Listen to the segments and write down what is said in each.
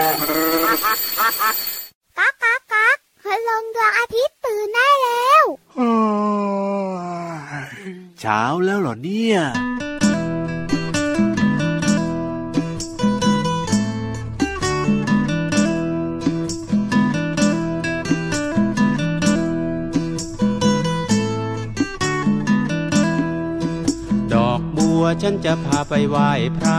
ก๊ากก๊ากก๊ากคืลงดวงอาทิตย์ตื่นได้แล้วเช้าแล้วเหรอเนี่ยดอกบัวฉันจะพาไปไหว้พระ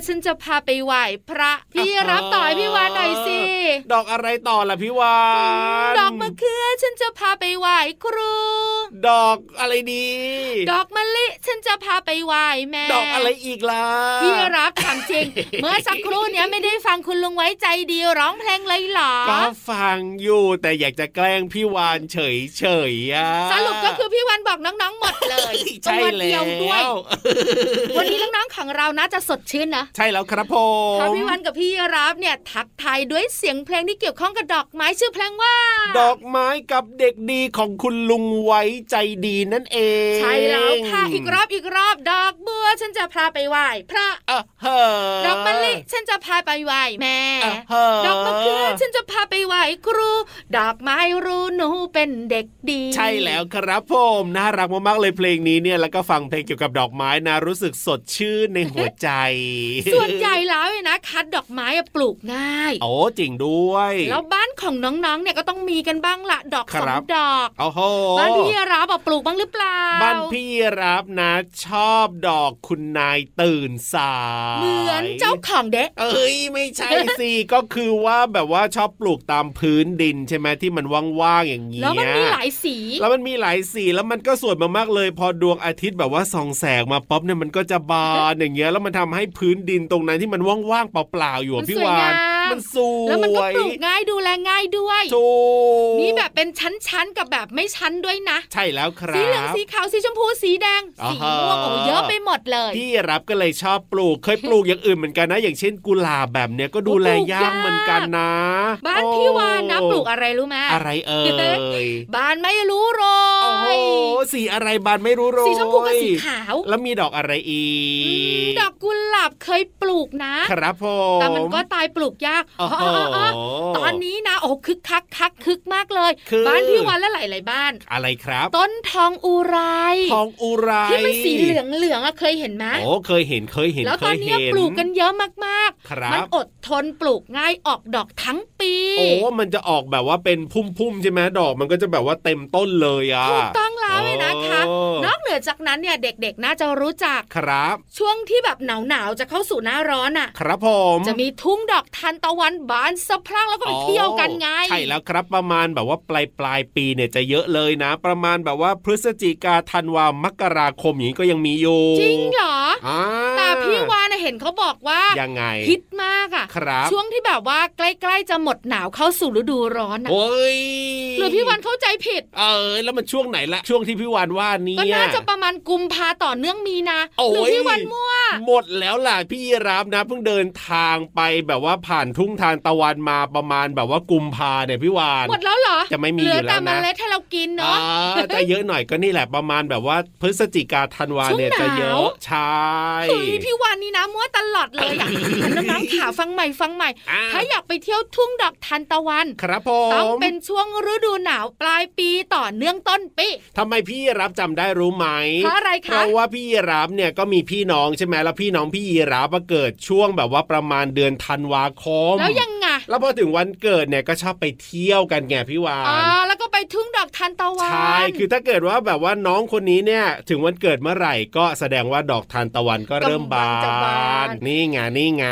อกบัวฉันจะพาไปไหว้พระ พี่รับต่อยพี่วานหน่อยสิดอกอะไรต่อล่ะพี่วานดอกมะเขือฉันจะพาไปไหว้ครู ดอกอะไรดี ดอกมะลิฉันจะพาไปไหว้แม่ ดอกอะไรอีกล่ะพี่รับถามจริง เมื่อสักครู่เนี้ยไม่ได้ฟังคุณลุงไว้ใจดีร้องเพลงเลยเหรอก็ฟังอยู่แต่อยากจะแกล้งพี่วานเฉยเฉยๆอะสรุปก็คือพี่วันบอกน้องๆหมดเลยใช่ตัวแล้เดียวด้วยววันนี้น้องๆของเราน่าจะสดชื่นนะใช่แล้วครับผเพราะมพี่วันกับพี่รับเนี่ยทักทายด้วยเสียงเพลงที่เกี่ยวข้องกับดอกไม้ชื่อเพลงว่า ดอกไม้กับเด็กดีของคุณลุงไว้ใจดีนั่นเอง ใช่แล้วค่ะอีกรอบอีกรอบดอกบัวฉันจะพาไปไหว้พระอะเฮ้อดอกมะลิฉันจะพาไปไหว้แม่อะเฮ้อดอกมะเขือฉันจะพาไปไหว้ครู ดอกไม้รู้หนูเป็นเด็กดี ใช่แล้วครับผมน่ารักมากๆเลยเพลงนี้เนี่ยแล้วก็ฟังเพลงเกี่ยวกับดอกไม้นะรู้สึกสดชื่นในหัวใจส่วนใหญ่แล้วเนี่ยนะคัดดอกไม้อะปลูกง่ายโอ้จริงด้วย แล้วบ้านของน้องๆเนี่ยก็ต้องมีกันบ้างละดอกคสอรังบดอกโอ้โหบ้านพี่รับอะปลูกบ้างหรือเปล่า บ้านพี่รับนะ ชอบดอกคุณนายตื่นสายเหมือนเจ้าของเด็กเอ้ยไม่ใช่สิก็คือว่าแบบว่าชอบปลูกตามพื้นดินใช่ไหมที่มันว่างๆอย่างเงี้ยแล้วมันมีหลายสี แล้วมันมีหลายสีแล้วมันก็สวยมากๆเลย พอดวงอาทิตย์แบบว่าส่องแสงมาป๊อปเนี่ยมันก็จะบานอย่างเงี้ยแล้วมันทำให้พื้นดินตรงนั้นที่มันว่างๆเปล่าๆอยู่อะมันพี่สวยวานงามมันสวยแล้วมันก็ปลูกง่ายดูแลง่ายด้วยถูกมีแบบเป็นชั้นๆกับแบบไม่ชั้นด้วยนะ ใช่แล้วครัสีเหลืองบสีขาวสีชมพูสีแดงอ่าสีฮะม่วงโอ้เยอะไปหมดเลยพี่รับก็เลยชอบปลูกเคยปลูกอย่างอื่นเหมือนกันนะ อย่างเช่นกุหลาบแบบเนี้ยก็ดูแลยากเหมือนกันนะ บ้านพี่วานนะปลูกอะไรรู้ไหมอะไรเอ่ยบ้านไม่รู้โรโอ้โหยสีอะไรบานไม่รู้โรยสีชมพูกับสีขาว แล้วมีดอกอะไรอีอืมกดอกกุหลาบเคยปลูกนะ ครับผมแต่มันก็ตายปลูกยากโอ้โหอ๋ออ๋ออ๋อตอนนี้นะโอ้คึกคักคักคึกมากเลยคือบ้านพี่วานและหลาย ๆ บ้าน อะไรครับ ต้นทองอุไร ทองอุไรที่มันสีเหลืองเหลืองๆอะเคยเห็นไหมโอ้เคยเห็นเคยเห็นแล้วเคตอนยเนี้ยเห็นปลูกกันเยอะมากครัๆมันบอดทนปลูกง่ายออกดอกทั้งปีโอ้มันจะออกแบบว่าเป็นพุ่มๆใช่ไหมดอกมันก็จะแบบว่าเต็มต้นเลยอะถูกต้องแล้วเลยนะคะโอ้ นอกเหนือจากนั้นเนี่ยเด็กๆน่าจะรู้จักครับ ช่วงที่แบบหนาวๆจะเข้าสู่หน้าร้อนอะ ครับผม จะมีทุ่งดอกทานตะวันบานสะพรั่งแล้วก็ไปเที่ยวกันไง ใช่แล้วครับประมาณแบบว่าปลายปลายปีเนี่ยจะเยอะเลยนะ ประมาณแบบว่าพฤศจิกาธันวามกราคมอย่างนี้ก็ยังมีอยู่ จริงเหรออ่าแต่พี่วานน่ะเห็นเขาบอกว่ายังไงฮิตมากอะครับช่วงที่แบบว่าใกล้ ๆ จะหมดหนาวเข้าสู่ฤดูร้อนอะโอ้ยหรือพี่วานเข้าใจผิด เออ แล้วมันช่วงไหนละช่วงที่พี่วานว่านี่ก็น่าจะประมาณกุมภาต่อเนื่องมีนาโอ้ยหรือพี่วันมั่ว หมดแล้วล่ะพี่ยีรับนะเพิ่งเดินทางไปแบบว่าผ่านทุ่งทานตะวันมาประมาณแบบว่ากุมภาเนี่ยพี่วานหมดแล้วเหรอจะไม่มีเหลืออยู่แต่แล้วเมนะล็ดให้เรากินอ่เนาะาแต่เยอะหน่อยก็นี่แหละประมาณแบบว่าพฤศจิกาธันวาเนี่ยช่จะวงหนาวเยอะใช่เฮ้ยพี่วานนี่นะมั่วตลอดเลยอะงั้นน้องๆขาฟังใหม่ฟังใหม่อ่าถ้าอยากไปเที่ยวทุ่งดอกทานตะวัน ครับผมต้องเป็นช่วงฤดูหนาวปลายปีต่อเนื่องต้นปีทำไมพี่รับจำได้รู้ไหมเพราะอะไรคะเพราะว่าพี่ยีรับเนี่ยก็มีพี่น้องใช่ไหมแล้วพี่น้องพี่ยีรับมาเกิดช่วงแบบว่าประมาณเดือนธันวาคม แล้วยังไงแล้วพอถึงวันเกิดเนี่ยก็ชอบไปเที่ยวกันไงพี่วาอ๋อนแล้วก็ไปทุ่งดอกทานตะวัน ใช่ คือถ้าเกิดว่าแบบว่าน้องคนนี้เนี่ย ถึงวันเกิดเมื่อไหร่ก็แสดงว่าดอกทานตะวันก็เริ่มบานนี่ไงนี่ไง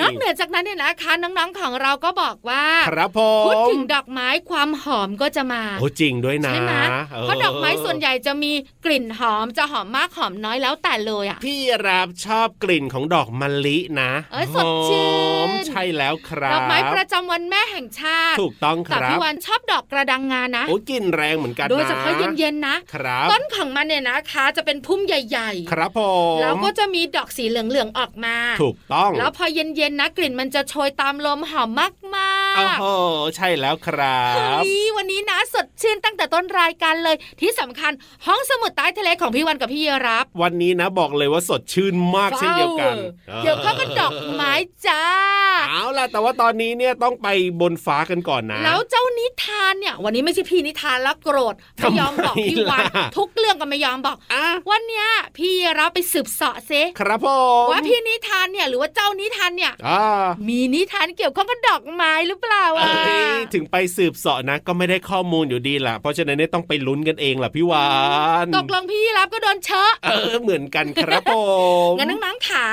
นอกเหนือจากนั้นเนี่ยนะคะน้องๆของเราก็บอกว่าครับผพูดมถึงดอกไม้ความหอมก็จะมาโอ้จริงด้วยนะใช่ไหมเพราะดอกไม้ส่วนใหญ่จะมีกลิ่นหอมจะหอมมากหอมน้อยแล้วแต่เลยอะ พี่รับชอบกลิ่นของดอกมะลินะเอ้ยสดชื่นหอมใช่แล้วครับดอกไม้ประจำวันแม่แห่งชาติ ถูกต้องคแต่รัพี่บวันชอบดอกกระดังงานะโอ้กลิ่นแรงเหมือนกันนะโดยเฉพาะเย็นๆนะครับต้นของมันเนี่ยนะคะ จะเป็นพุ่มใหญ่ครับผมๆแล้วก็จะมีดอกสีเหลืองๆออกมา ถูกต้อง แล้วพอเย็นๆนะกลิ่นมันจะโชยตามลมหอมมากโอ้ๆโหใช่แล้วครับเฮ้ยวันนี้นะสดชื่นตั้งแต่ต้นรายการเลยที่สำคัญห้องสมุดใต้ทะเลของพี่วันกับพี่เยรับ วันนี้นะบอกเลยว่าสดชื่นมากเช่นเดียวกันเกี่ยวข้องกับดอกไม้จ้า เอาล่ะแต่ว่าตอนนี้เนี่ยต้องไปบนฟ้ากันก่อนนะ แล้วเจ้านิทานเนี่ย วันนี้ไม่ใช่พี่นิทานแล้วโกรธไม่ยอมบอกพี่วันทำไมล่ะทุกเรื่องก็ไม่ยอมบอกอะวันเนี้ยพี่เราไปสืบเสาะเซครับผมว่าพี่นิทานเนี่ยหรือว่าเจ้านิทานเนี่ยอ่ามีนิทานเกี่ยวข้องกับดอกไม้หรือเปล่าเอ้อะยถึงไปสืบเสาะนะ ก็ไม่ได้ข้อมูลอยู่ดีล่ะ เพราะฉะนั้นเนี่ยต้องไปลุ้นกันเองล่ะพี่วานตกลงพี่รับก็โดนเชอะเออเหมือนกันครับผมงั้นน้องๆขา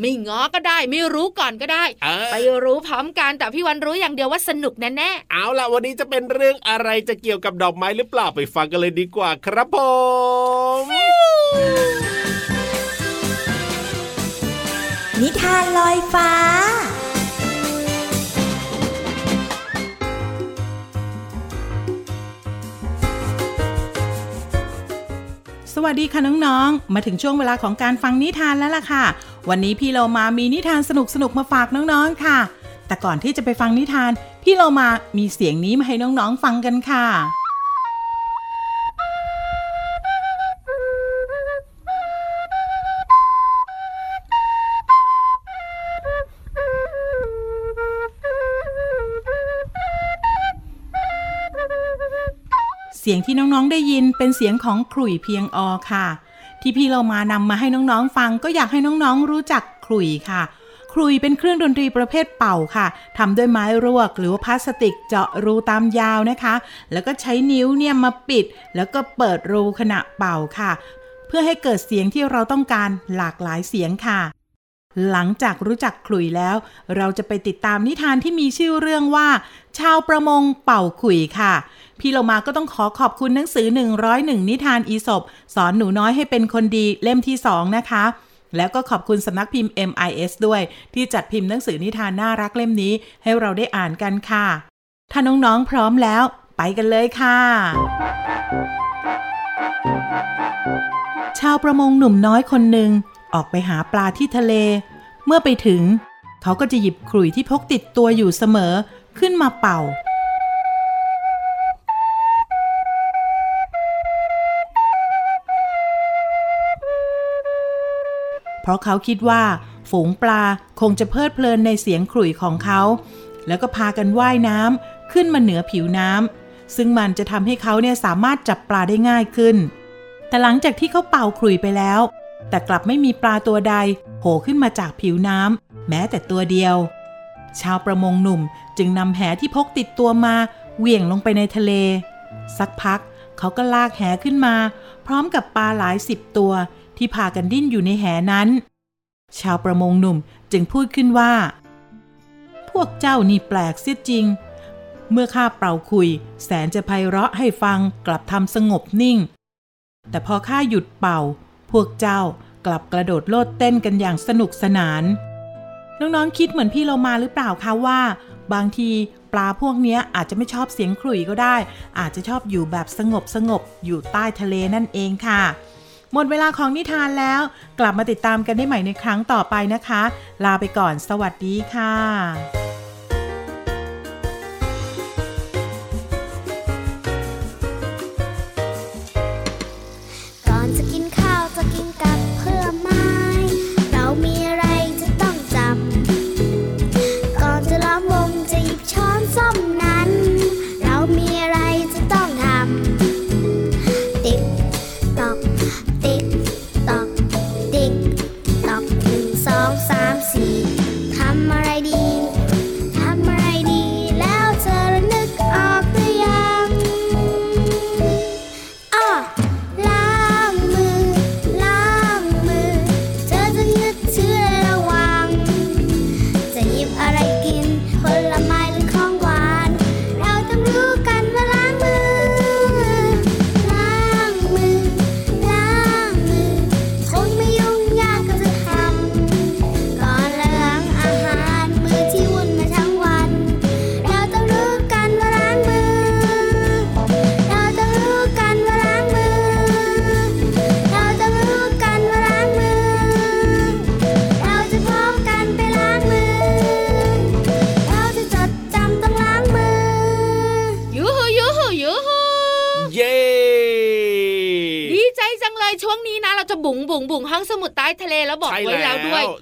ไม่ง้อก็ได้ ไม่รู้ก่อนก็ได้เออไปรู้พร้อมกันแต่พี่วันรู้อย่างเดียวว่าสนุกแน่เอาล่ะวันนี้จะเป็นเรื่องอะไรจะเกี่ยวกับดอกไม้หรือเปล่าไปฟังกันเลยดีกว่าครับผมนิทานลอยฟ้า สวัสดีค่ะน้องๆ มาถึงช่วงเวลาของการฟังนิทานแล้วล่ะค่ะ วันนี้พี่เรามามีนิทานสนุกๆมาฝากน้องๆค่ะ แต่ก่อนที่จะไปฟังนิทาน พี่เรามามีเสียงนี้มาให้น้องๆฟังกันค่ะ สียงที่น้องๆได้ยินเป็นเสียงของขลุ่ยเพียงออค่ะ ที่พี่เรามานำมาให้น้องๆฟังก็อยากให้น้องๆรู้จักขลุ่ยค่ะขลุ่ยเป็นเครื่องดนตรีประเภทเป่าค่ะ ทำด้วยไม้รวกหรือว่าพลาสติกเจาะรูตามยาวนะคะ แล้วก็ใช้นิ้วเนี่ยมาปิด แล้วก็เปิดรูขณะเป่าค่ะ เพื่อให้เกิดเสียงที่เราต้องการหลากหลายเสียงค่ะ หลังจากรู้จักขลุ่ยแล้ว เราจะไปติดตามนิทานที่มีชื่อเรื่องว่า ชาวประมงเป่าขลุ่ยค่ะ พี่เรามาก็ต้องขอขอบคุณหนังสือ 101 นิทานอีสบสอนหนูน้อยให้เป็นคนดีเล่มที่ 2 นะคะ แล้วก็ขอบคุณสำนักพิมพ์ MIS ด้วย ที่จัดพิมพ์หนังสือนิทานน่ารักเล่มนี้ ให้เราได้อ่านกันค่ะ ถ้าน้องๆพร้อมแล้ว ไปกันเลยค่ะ ชาวประมงหนุ่มน้อยคนหนึ่ง ออกไปหาปลาที่ทะเล เมื่อไปถึง เขาก็จะหยิบขลุ่ยที่พกติดตัวอยู่เสมอขึ้นมาเป่า เพราะเขาคิดว่า ฝูงปลาคงจะเพลิดเพลินในเสียงขลุ่ยของเขา แล้วก็พากันว่ายน้ำขึ้นมาเหนือผิวน้ำซึ่งมันจะทำให้เขาเนี่ยสามารถจับปลาได้ง่ายขึ้น แต่หลังจากที่เขาเป่าขลุ่ยไปแล้ว แต่กลับไม่มีปลาตัวใดโผล่ขึ้นมาจากผิวน้ำแม้แต่ตัวเดียว ชาวประมงหนุ่มจึงนำแหที่พกติดตัวมาเหวี่ยงลงไปในทะเล สักพักเขาก็ลากแหขึ้นมา พร้อมกับปลาหลายสิบตัวที่พากันดิ้นอยู่ในแหนั้น ชาวประมงหนุ่มจึงพูดขึ้นว่า พวกเจ้านี่แปลกเสียจริง เมื่อข้าเป่าคุย แสนจะไพเราะให้ฟังกลับทำสงบนิ่ง แต่พอข้าหยุดเป่า พวกเจ้ากลับกระโดดโลดเต้นกันอย่างสนุกสนาน น้องๆคิดเหมือนพี่เรามาหรือเปล่าคะว่า บางทีปลาพวกนี้อาจจะไม่ชอบเสียงขลุ่ยก็ได้ อาจจะชอบอยู่แบบสงบสงบๆอยู่ใต้ทะเลนั่นเองค่ะ หมดเวลาของนิทานแล้ว กลับมาติดตามกันได้ใหม่ในครั้งต่อไปนะคะ ลาไปก่อนสวัสดีค่ะ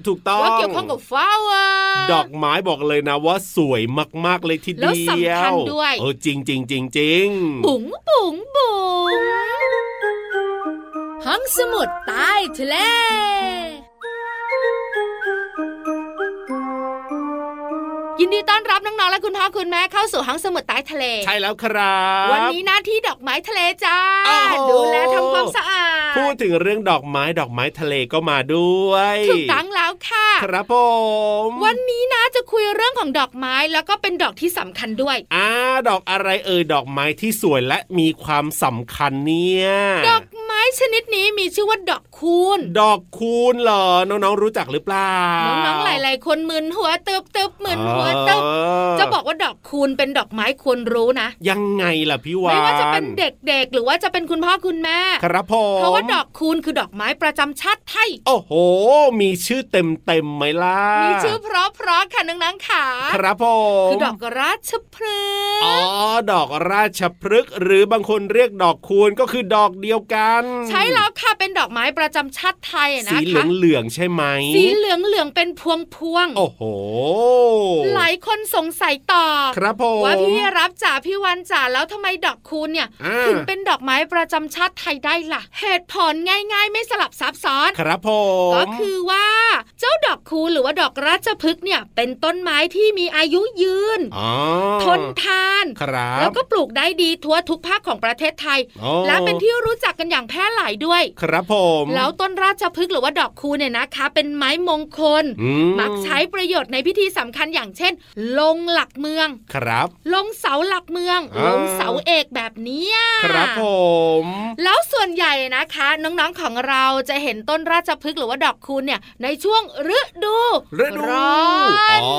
ถูกต้องว่าเกี่ยวข้องกับฟ้าวาดอกไม้บอกเลยนะว่าสวยมากๆเลยทีเดียวแล้วสำคัญด้วยเออจริงจริงจริงจริงบุ๋งบุ๋งบุ๋งห้องสมุดใต้ทะเล ยินดีต้อนรับน้องๆและคุณพ่อคุณแม่เข้าสู่ห้องสมุดใต้ทะเล ใช่แล้วครับ วันนี้หน้าที่ดอกไม้ทะเลจ้าโอ้โหดูแลทำความสะอาด พูดถึงเรื่องดอกไม้ดอกไม้ทะเลก็มาด้วย ถูกต้องแล้วค่ะ ครับผม วันนี้นะจะคุยเรื่องของดอกไม้แล้วก็เป็นดอกที่สำคัญด้วย อ่า ดอกอะไรเอ่ยดอกไม้ที่สวยและมีความสำคัญเนี่ย ดอกไม้ชนิดนี้มีชื่อว่าดอกคูณ ดอกคูณเหรอ น้องๆรู้จักหรือเปล่า น้องๆหลาย ๆ คนมึนหัวตึบตึบมึนหัวตึบเออจะบอกว่าดอกคูณเป็นดอกไม้ควรรู้นะ ยังไงล่ะพี่วานไม่ว่าจะเป็นเด็กๆ หรือว่าจะเป็นคุณพ่อคุณแม่ ครับผมเพราะว่าดอกคูณคือดอกไม้ประจำชาติไทย โอ้โห มีชื่อเต็มเต็มๆไหมล่ะมีชื่อเพราะเพราะๆค่ะนังๆขาครับผมคือดอกราชพฤกอ๋อษ์ดอกราชพฤกษ์หรือบางคนเรียกดอกคูณก็คือดอกเดียวกัน ใช่แล้วค่ะเป็นดอกไม้ประจำชาติไทยอะสีนะเหลืคะองเหลืองๆใช่ไหมสีเหลืองเหลืองๆเป็นพวงพวงๆโอ้โหหลายคนสงสัยต่อครับผมว่าพี่รับจ๋าพี่วันจ๋าแล้วทำไมดอกคูณเนี่ยอ่าถึงเป็นดอกไม้ประจำชาติไทยได้ล่ะ เหตุผลง่าย ๆ ไม่สลับซับซ้อนครับผมก็คือว่าเจ้าดอกคูณหรือว่าดอกราชพฤกษ์เนี่ย เป็นต้นไม้ที่มีอายุยืนอ๋อทนทานครับแล้วก็ปลูกได้ดีทั่วทุกภาคของประเทศไทยโอ้และเป็นที่รู้จักกันอย่างแพร่หลายด้วย ครับผมแล้วต้นราชพฤกษ์หรือว่าดอกคูณเนี่ยนะคะ เป็นไม้มงคลอืมักใช้ประโยชน์ในพิธีสำคัญอย่างเช่น ลงหลักเมือง ครับ ลงเสาหลักเมืองอ่าลงเสาเอกแบบเนี้ยครับผม แล้ว ส่วนใหญ่นะคะน้องๆของเราจะเห็นต้นราชพฤกษ์หรือว่าดอกคูณเนี่ยในช่วงฤดูฤดูร้อนอ๋อ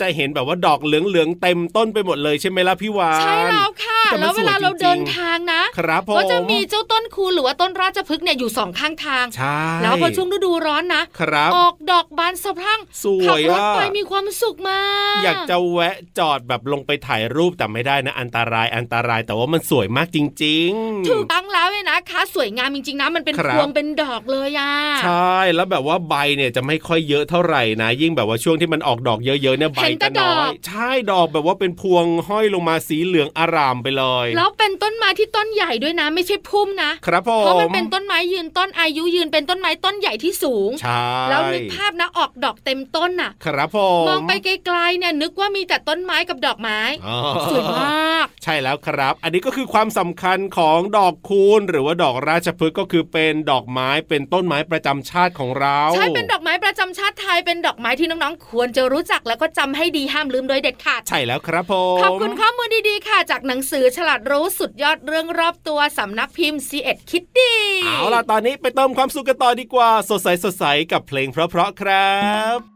จะเห็นแบบว่าดอกเหลืองๆเต็มต้นไปหมดเลยใช่ไหมล่ะพี่วานใช่แล้วค่ะแต่มันแล้วเวลาเราสวยจริงๆเดินทางนะครับผมก็จะมีเจ้าต้นคูณหรือว่าต้นราชพฤกษ์เนี่ยอยู่สองข้างทางใช่แล้วพอช่วงฤดูร้อนนะครับออกดอกบานสะพรั่งสวยขัรถอะไปมีความสุขมาก อยากจะแวะจอดแบบลงไปถ่ายรูปแต่ไม่ได้นะอันตรายอันตรายแต่ว่ามันสวยมากจริง ๆ ถูกต้องแล้วเลยนะคะสวยงามจริงๆนะมันเป็นครัพบวงเป็นดอกเลยอะใช่แล้วแบบว่าใบเนี่ยจะไม่ค่อยเยอะเท่าไหร่นะ ยิ่งแบบว่าช่วงที่มันออกดอกเยอะๆเนี่ยใบเห็นแต่จะน้อดอยกใช่ดอกแบบว่าเป็นพวงห้อยลงมาสีเหลืองอารามไปเลยแล้วเป็นต้นไม้ที่ต้นใหญ่ด้วยนะไม่ใช่พุ่มนะ ครับผมเพราะมันเป็นต้นไม้ยืนต้นอายุยืนเป็นต้นไม้ต้นใหญ่ที่สูงใช่แล้วนึกภาพนะออกดอกเต็มต้นน่ะ ครับผมมองไปไกลๆเนี่ยนึกว่ามีแต่ต้นไม้กับดอกไม้อ๋อสวยมาก ใช่แล้วครับ อันนี้ก็คือความสำคัญของดอกคูณหรือว่าดอกราชพฤกษ์ก็คือเป็นดอกไม้เป็นต้นไม้ประจำชาติของเรา ใช่เป็นดอกไม้ประจำชาติไทยเป็นดอกไม้ที่น้องๆ ควรจะรู้จักแล้วก็จำให้ดีห้ามลืมโดยเด็ดขาด ใช่แล้วครับผมขอบคุณข้อมูลดีๆค่ะ จากหนังสือฉลาดรู้สุดยอดเรื่องรอบตัวสำนักพิมพ์ C ีเอ็ดคิดดี เอาล่ะตอนนี้ไปเติมความสุขกันต่อดีกว่า สดใสสดใสกับเพลงเพราะๆครับ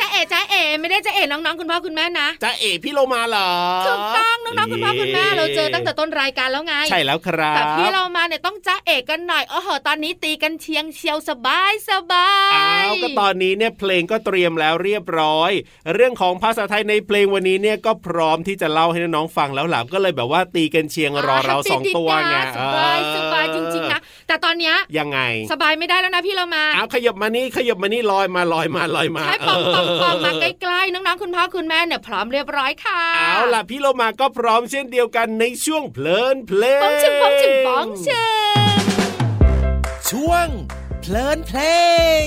จ๊เอ๋จ๊เอ๋ไม่ได้จ๊เอ๋น้องๆคุณพ่อคุณแม่นะจ๊เอ๋พี่โลมาเหรอถูกต้อง น้องๆคุณพ่อคุณแม่เราเจอตั้งแต่ต้นรายการแล้วไง ใช่แล้วครับแต่พี่เรามาเนี่ยต้องจ้าเอกกันหน่อยโอ้โหตอนนี้ตีกันเชียงเชียวสบายสบายอ้าวก็ตอนนี้เนี่ยเพลงก็เตรียมแล้วเรียบร้อย เรื่องของภาษาไทยในเพลงวันนี้เนี่ยก็พร้อมที่จะเล่าให้น้องๆฟังแล้วหลังก็เลยแบบว่าตีกันเชียงรอเราสองตัวไงสบายเออสบายจริงๆนะแต่ตอนเนี้ยยังไง สบายไม่ได้แล้วนะพี่เรามาอ้าวขยับมานี่ขยับมานี่ลอยมาลอยมาลอยมาใช่ปองปองปองมาเใกล้ๆน้องๆคุณพ่อคุณแม่เนี่ยพร้อมเรียบร้อยค่ะเอาล่ะพี่โลมาก็พร้อมเช่นเดียวกันในช่วงเพลินเพลงปองชึงปองชึงปองชึงช่วงเพลินเพลง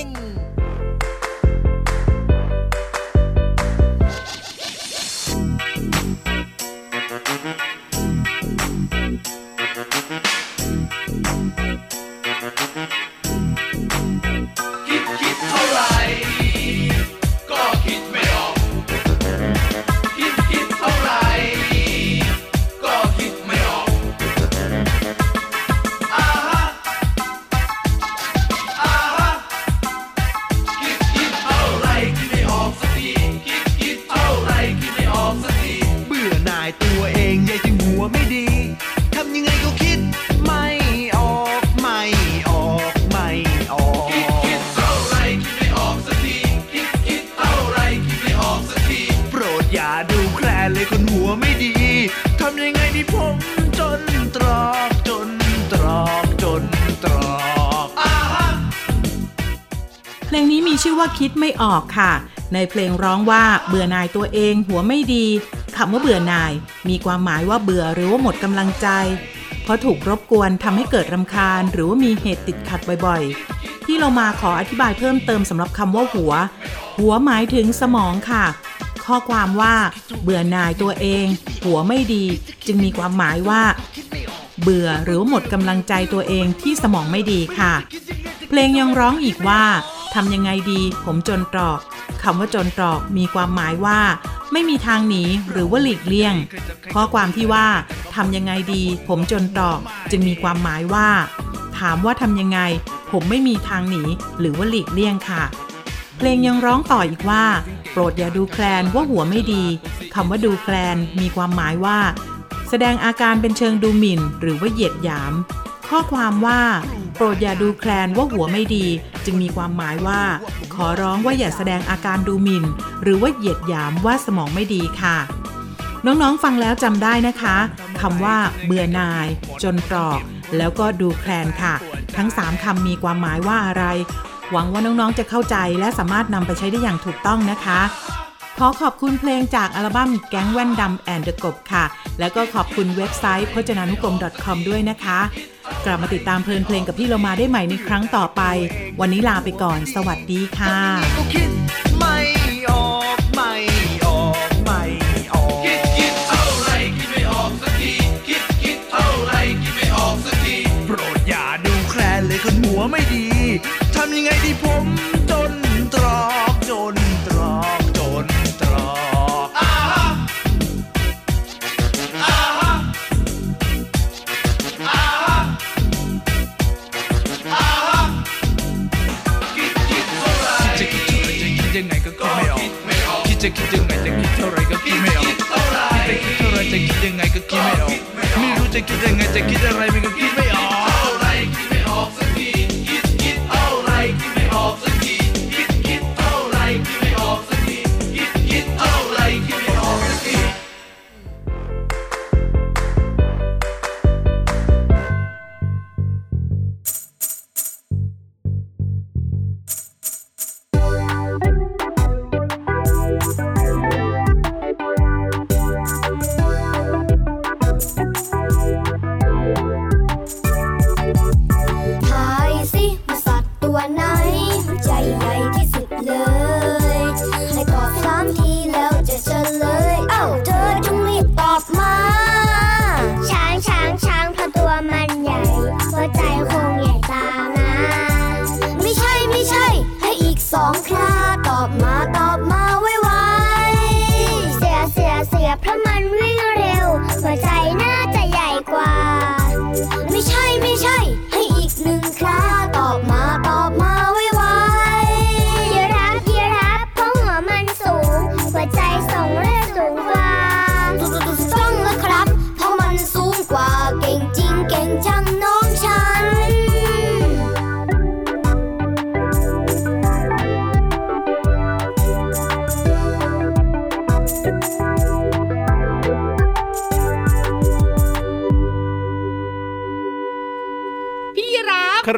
งนี้มีชื่อว่าคิดไม่ออกค่ะ ในเพลงร้องว่าเบื่อนายตัวเอง หัวไม่ดีคำว่าเบื่อนาย มีความหมายว่าเบื่อหรือว่าหมดกำลังใจ เพราะถูกรบกวนทำให้เกิดรำคาญ หรือว่ามีเหตุติดขัดบ่อยๆ ที่เรามาขออธิบายเพิ่มเติมสำหรับคำว่าหัว หัวหมายถึงสมองค่ะ ข้อความว่าเบื่อนายตัวเอง หัวไม่ดี จึงมีความหมายว่า เบื่อหรือว่าหมดกำลังใจตัวเองที่สมองไม่ดีค่ะ เพลงยังร้องอีกว่า ทำยังไงดี ผมจนตรอกคำว่าจนตรอกมีความหมายว่า ไม่มีทางหนีหรือว่าหลีกเลี่ยง ข้อความที่ว่าทำยังไงดี ผมจนตรอก จึงมีความหมายว่า ถามว่าทำยังไง ผมไม่มีทางหนีหรือว่าหลีกเลี่ยงค่ะ เพลงยังร้องต่ออีกว่า โปรดอย่าดูแคลนว่าหัวไม่ดีคำว่าดูแคลนมีความหมายว่า แสดงอาการเป็นเชิงดูหมิ่น หรือว่าเหยียดหยาม ข้อความว่า โปรดอย่าดูแคลนว่าหัวไม่ดี จึงมีความหมายว่า ขอร้องว่าอย่าแสดงอาการดูหมิ่น หรือว่าเหยียดหยามว่าสมองไม่ดีค่ะ น้องๆฟังแล้วจำได้นะคะคำว่า เบื่อนาย จนตรอก แล้วก็ดูแคลนค่ะ ทั้ง 3คำมีความหมายว่าอะไร หวังว่าน้องๆจะเข้าใจและสามารถนำไปใช้ได้อย่างถูกต้องนะคะ ขอขอบคุณเพลงจากอัลบั้มแก๊งแว่นดำแอนเดอะกบค่ะ แล้วก็ขอบคุณเว็บไซต์พจนานุกรม .com ด้วยนะคะ กลับมาติดตามเพลินเพลงกับพี่เรามาได้ใหม่ในครั้งต่อไป วันนี้ลาไปก่อน สวัสดีค่ะ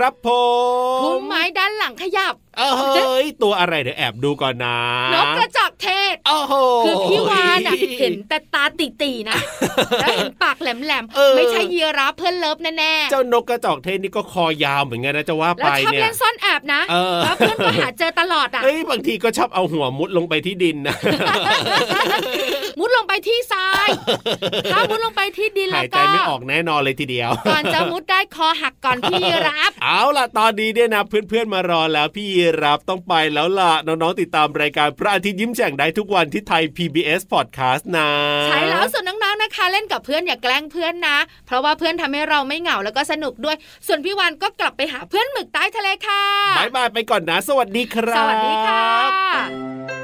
ครับผพุ่มมไม้ด้านหลังขยับ เอ้ยตัวอะไรเดี๋ยวแอบดูก่อนนะนกกระจอกเทศโอ้โหคือพี่วานอะเห็นแต่ตาตีๆนะแล้วเห็นปากแหลมเออๆไม่ใช่ยีราฟเพื่อนเลิฟแน่ๆเจ้านกกระจอกเทศนี่ก็คอยาวเหมือนกันนะจะว่าแล้ไปวชอบเนี่ยเล่นซ่อนแอบนะเออแล้วเพื่อนก็หาเจอตลอดอะเอ้ยบางทีก็ชอบเอาหัวมุดลงไปที่ดินนะ มุดลงไปที่ทราย ถ้ามุดลงไปที่ดินหาแล้วยใจก็ไม่ออกแน่นอนเลยทีเดียว ก่อนจะมุดได้คอหักก่อนพี่ยีรับ เอาล่ะตอนนี้เนี่ยนะเพื่อนๆมารอแล้วพี่ยีรับต้องไปแล้วล่ะน้องๆติดตามรายการพระอาทิตย์ยิ้มแฉ่งได้ทุกวันที่ไทย PBS Podcast นะใช่แล้วส่วนน้องๆนะคะ เล่นกับเพื่อนอย่าแกล้งเพื่อนนะ เพราะว่าเพื่อนทำให้เราไม่เหงาแล้วก็สนุกด้วย ส่วนพี่วันก็กลับไปหาเพื่อนหมึกใต้ทะเลค่ะบายบายไปก่อนนะ สวัสดีครับ สวัสดีค่ะ